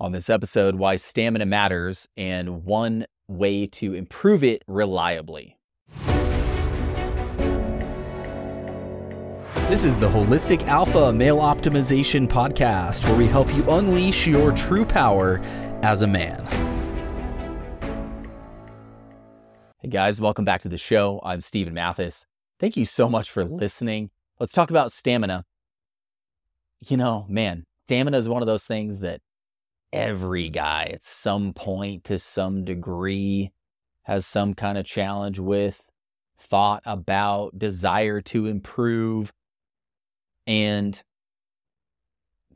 On this episode, why stamina matters and one way to improve it reliably. This is the Holistic Alpha Male Optimization Podcast, where we help you unleash your true power as a man. Hey guys, welcome back to the show. I'm Steven Mathis. Thank you so much for listening. Let's talk about stamina. You know, man, stamina is one of those things that every guy at some point to some degree has some kind of challenge with, thought about, desire to improve. And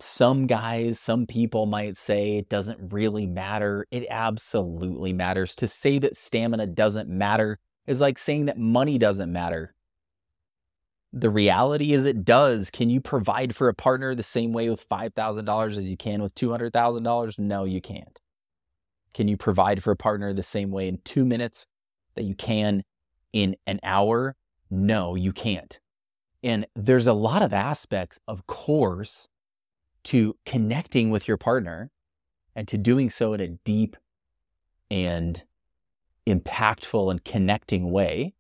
some guys, some people might say it doesn't really matter. It absolutely matters. To say that stamina doesn't matter is like saying that money doesn't matter. The reality is it does. Can you provide for a partner the same way with $5,000 as you can with $200,000? No, you can't. Can you provide for a partner the same way in two minutes that you can in an hour? No, you can't. And there's a lot of aspects, of course, to connecting with your partner and to doing so in a deep and impactful and connecting way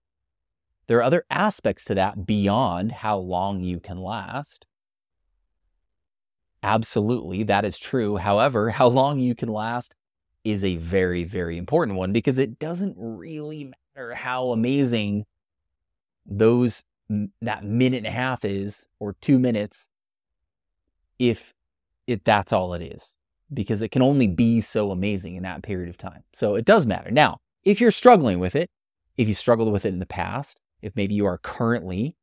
there are other aspects to that beyond how long you can last. Absolutely, that is true. However, how long you can last is a very, very important one because it doesn't really matter how amazing those that minute and a half is or two minutes if it that's all it is because it can only be so amazing in that period of time. So it does matter. Now, if you're struggling with it, if you struggled with it in the past, if maybe you are currently,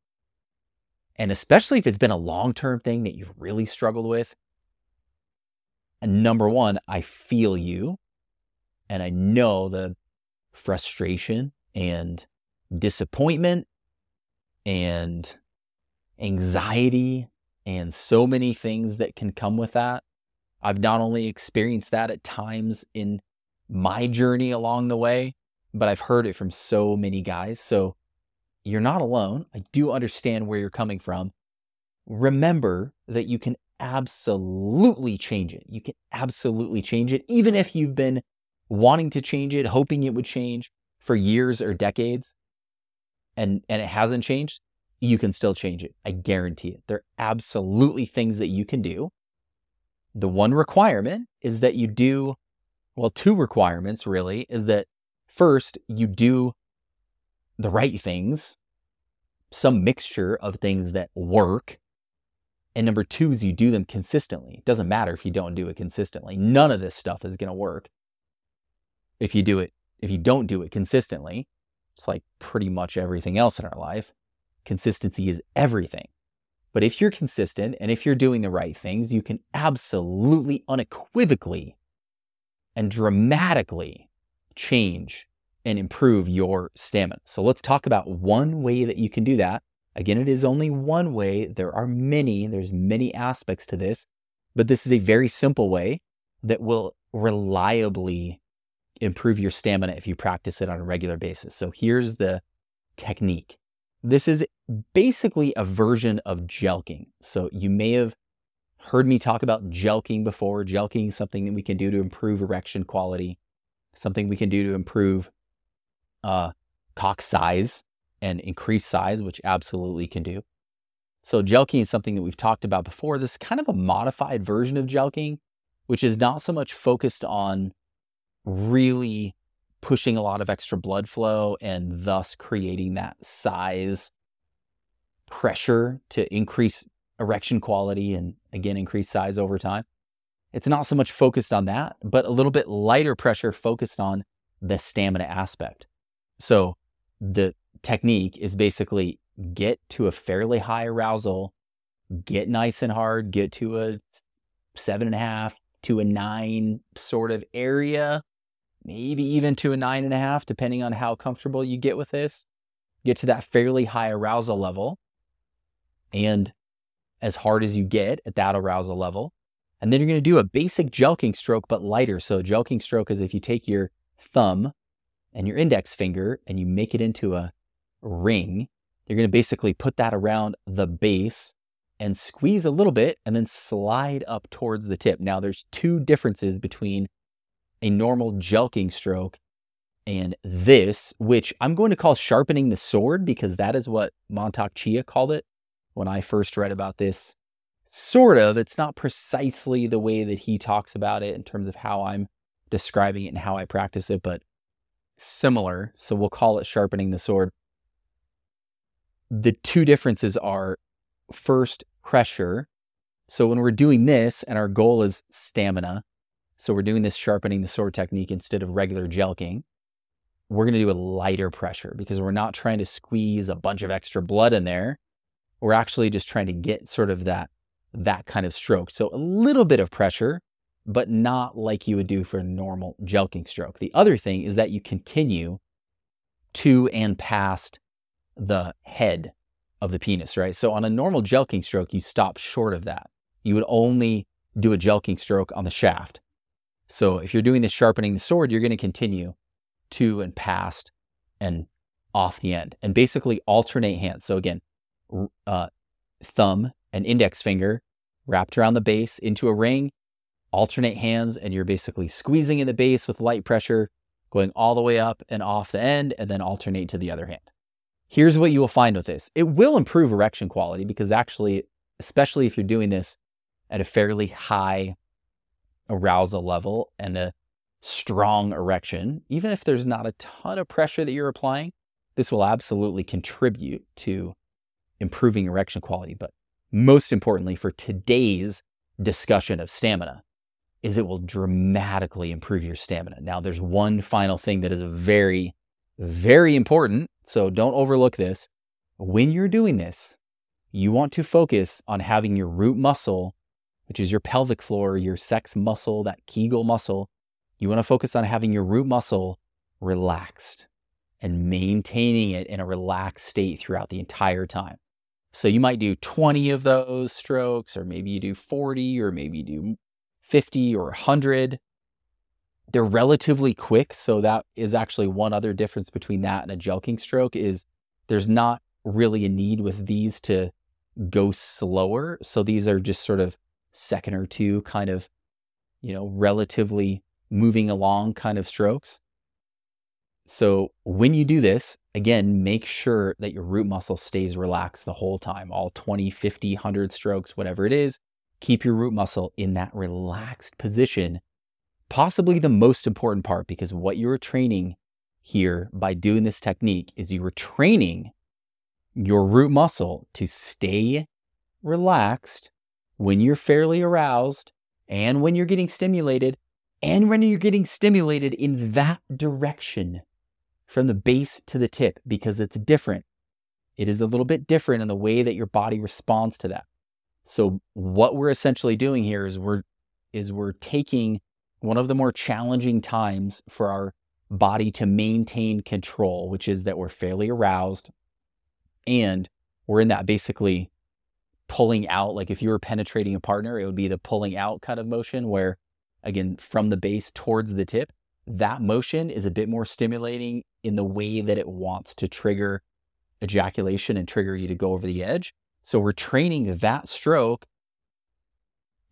and especially if it's been a long term thing that you've really struggled with. And number one, I feel you. And I know the frustration and disappointment and anxiety and so many things that can come with that. I've not only experienced that at times in my journey along the way, but I've heard it from so many guys. So you're not alone. I do understand where you're coming from. Remember that you can absolutely change it. You can absolutely change it, even if you've been wanting to change it, hoping it would change for years or decades, and, and it hasn't changed. You can still change it. I guarantee it. There are absolutely things that you can do. The one requirement is that you do, well, two requirements really, is that first, you do the right things, some mixture of things that work. And number two is you do them consistently. It doesn't matter if you don't do it consistently. None of this stuff is going to work if you do it, if you don't do it consistently. It's like pretty much everything else in our life. Consistency is everything. But if you're consistent and if you're doing the right things, you can absolutely unequivocally and dramatically change and improve your stamina. So let's talk about one way that you can do that. Again, it is only one way. There are many, there's many aspects to this, but this is a very simple way that will reliably improve your stamina if you practice it on a regular basis. So here's the technique. This is basically a version of jelqing. So you may have heard me talk about jelqing before. Jelqing is something that we can do to improve erection quality, something we can do to improve uh, cock size and increase size, which absolutely can do. So jelqing is something that we've talked about before. This is kind of a modified version of jelqing, which is not so much focused on really pushing a lot of extra blood flow and thus creating that size pressure to increase erection quality and again increase size over time. It's not so much focused on that, but a little bit lighter pressure focused on the stamina aspect. So the technique is basically get to a fairly high arousal, get nice and hard, get to a seven and a half to a nine sort of area, maybe even to a nine and a half, depending on how comfortable you get with this. Get to that fairly high arousal level and as hard as you get at that arousal level. And then you're going to do a basic jelqing stroke, but lighter. So, jelqing stroke is if you take your thumb and your index finger and you make it into a ring, you're going to basically put that around the base and squeeze a little bit and then slide up towards the tip. Now, there's two differences between a normal jelqing stroke and this, which I'm going to call sharpening the sword because that is what Mantak Chia called it when I first read about this. Sort of. It's not precisely the way that he talks about it in terms of how I'm describing it and how I practice it, but similar. So we'll call it sharpening the sword. The two differences are first, pressure. So when we're doing this and our goal is stamina, so we're doing this sharpening the sword technique instead of regular jelqing, we're going to do a lighter pressure because we're not trying to squeeze a bunch of extra blood in there. We're actually just trying to get sort of that that kind of stroke. So a little bit of pressure, but not like you would do for a normal jelqing stroke. The other thing is that you continue to and past the head of the penis, right? So on a normal jelqing stroke, you stop short of that. You would only do a jelqing stroke on the shaft. So if you're doing the sharpening the sword, you're going to continue to and past and off the end and basically alternate hands. So again, uh, thumb and index finger wrapped around the base into a ring, alternate hands, and you're basically squeezing in the base with light pressure, going all the way up and off the end, and then alternate to the other hand. Here's what you will find with this it will improve erection quality because actually, especially if you're doing this at a fairly high arousal level and a strong erection, even if there's not a ton of pressure that you're applying, this will absolutely contribute to improving erection quality. But most importantly, for today's discussion of stamina, is it will dramatically improve your stamina. Now, there's one final thing that is very, very important. So don't overlook this. When you're doing this, you want to focus on having your root muscle, which is your pelvic floor, your sex muscle, that Kegel muscle. You want to focus on having your root muscle relaxed and maintaining it in a relaxed state throughout the entire time. So you might do 20 of those strokes, or maybe you do 40, or maybe you do 50 or 100. They're relatively quick. So that is actually one other difference between that and a jelqing stroke is there's not really a need with these to go slower. So these are just sort of second or two kind of, you know, relatively moving along kind of strokes. So when you do this, again, make sure that your root muscle stays relaxed the whole time, all 20, 50, 100 strokes, whatever it is. Keep your root muscle in that relaxed position. Possibly the most important part because what you're training here by doing this technique is you are training your root muscle to stay relaxed when you're fairly aroused and when you're getting stimulated and when you're getting stimulated in that direction from the base to the tip because it's different. It is a little bit different in the way that your body responds to that. So what we're essentially doing here is we're is we're taking one of the more challenging times for our body to maintain control, which is that we're fairly aroused and we're in that basically pulling out like if you were penetrating a partner, it would be the pulling out kind of motion where again from the base towards the tip that motion is a bit more stimulating in the way that it wants to trigger ejaculation and trigger you to go over the edge. So we're training that stroke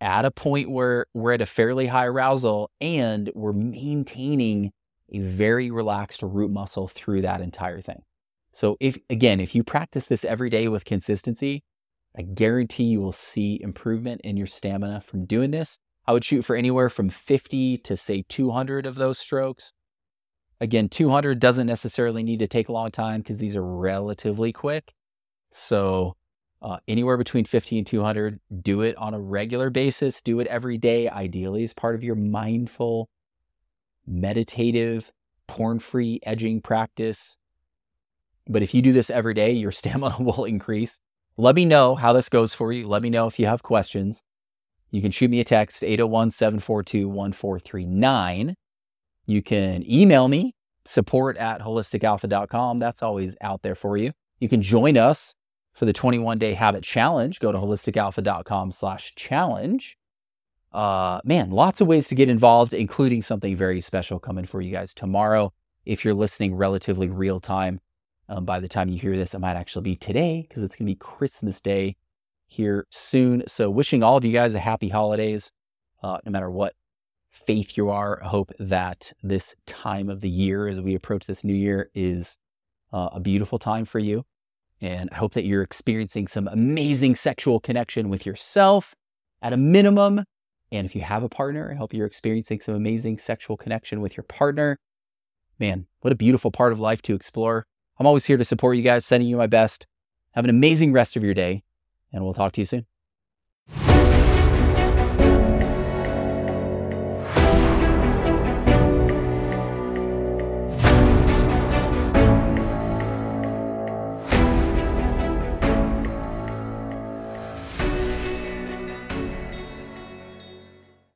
at a point where we're at a fairly high arousal and we're maintaining a very relaxed root muscle through that entire thing. So if again, if you practice this every day with consistency, I guarantee you will see improvement in your stamina from doing this. I would shoot for anywhere from 50 to say 200 of those strokes. Again, 200 doesn't necessarily need to take a long time because these are relatively quick. So, uh, anywhere between 50 and 200, do it on a regular basis. Do it every day, ideally, as part of your mindful, meditative, porn free edging practice. But if you do this every day, your stamina will increase. Let me know how this goes for you. Let me know if you have questions. You can shoot me a text, 801 742 1439. You can email me, support at holisticalpha.com. That's always out there for you. You can join us for the 21 day habit challenge. Go to holisticalpha.com slash challenge. Uh, man, lots of ways to get involved, including something very special coming for you guys tomorrow. If you're listening relatively real time, um, by the time you hear this, it might actually be today because it's going to be Christmas Day here soon. So, wishing all of you guys a happy holidays, uh, no matter what faith you are. I hope that this time of the year, as we approach this new year, is uh, a beautiful time for you. And I hope that you're experiencing some amazing sexual connection with yourself at a minimum. And if you have a partner, I hope you're experiencing some amazing sexual connection with your partner. Man, what a beautiful part of life to explore. I'm always here to support you guys, sending you my best. Have an amazing rest of your day, and we'll talk to you soon.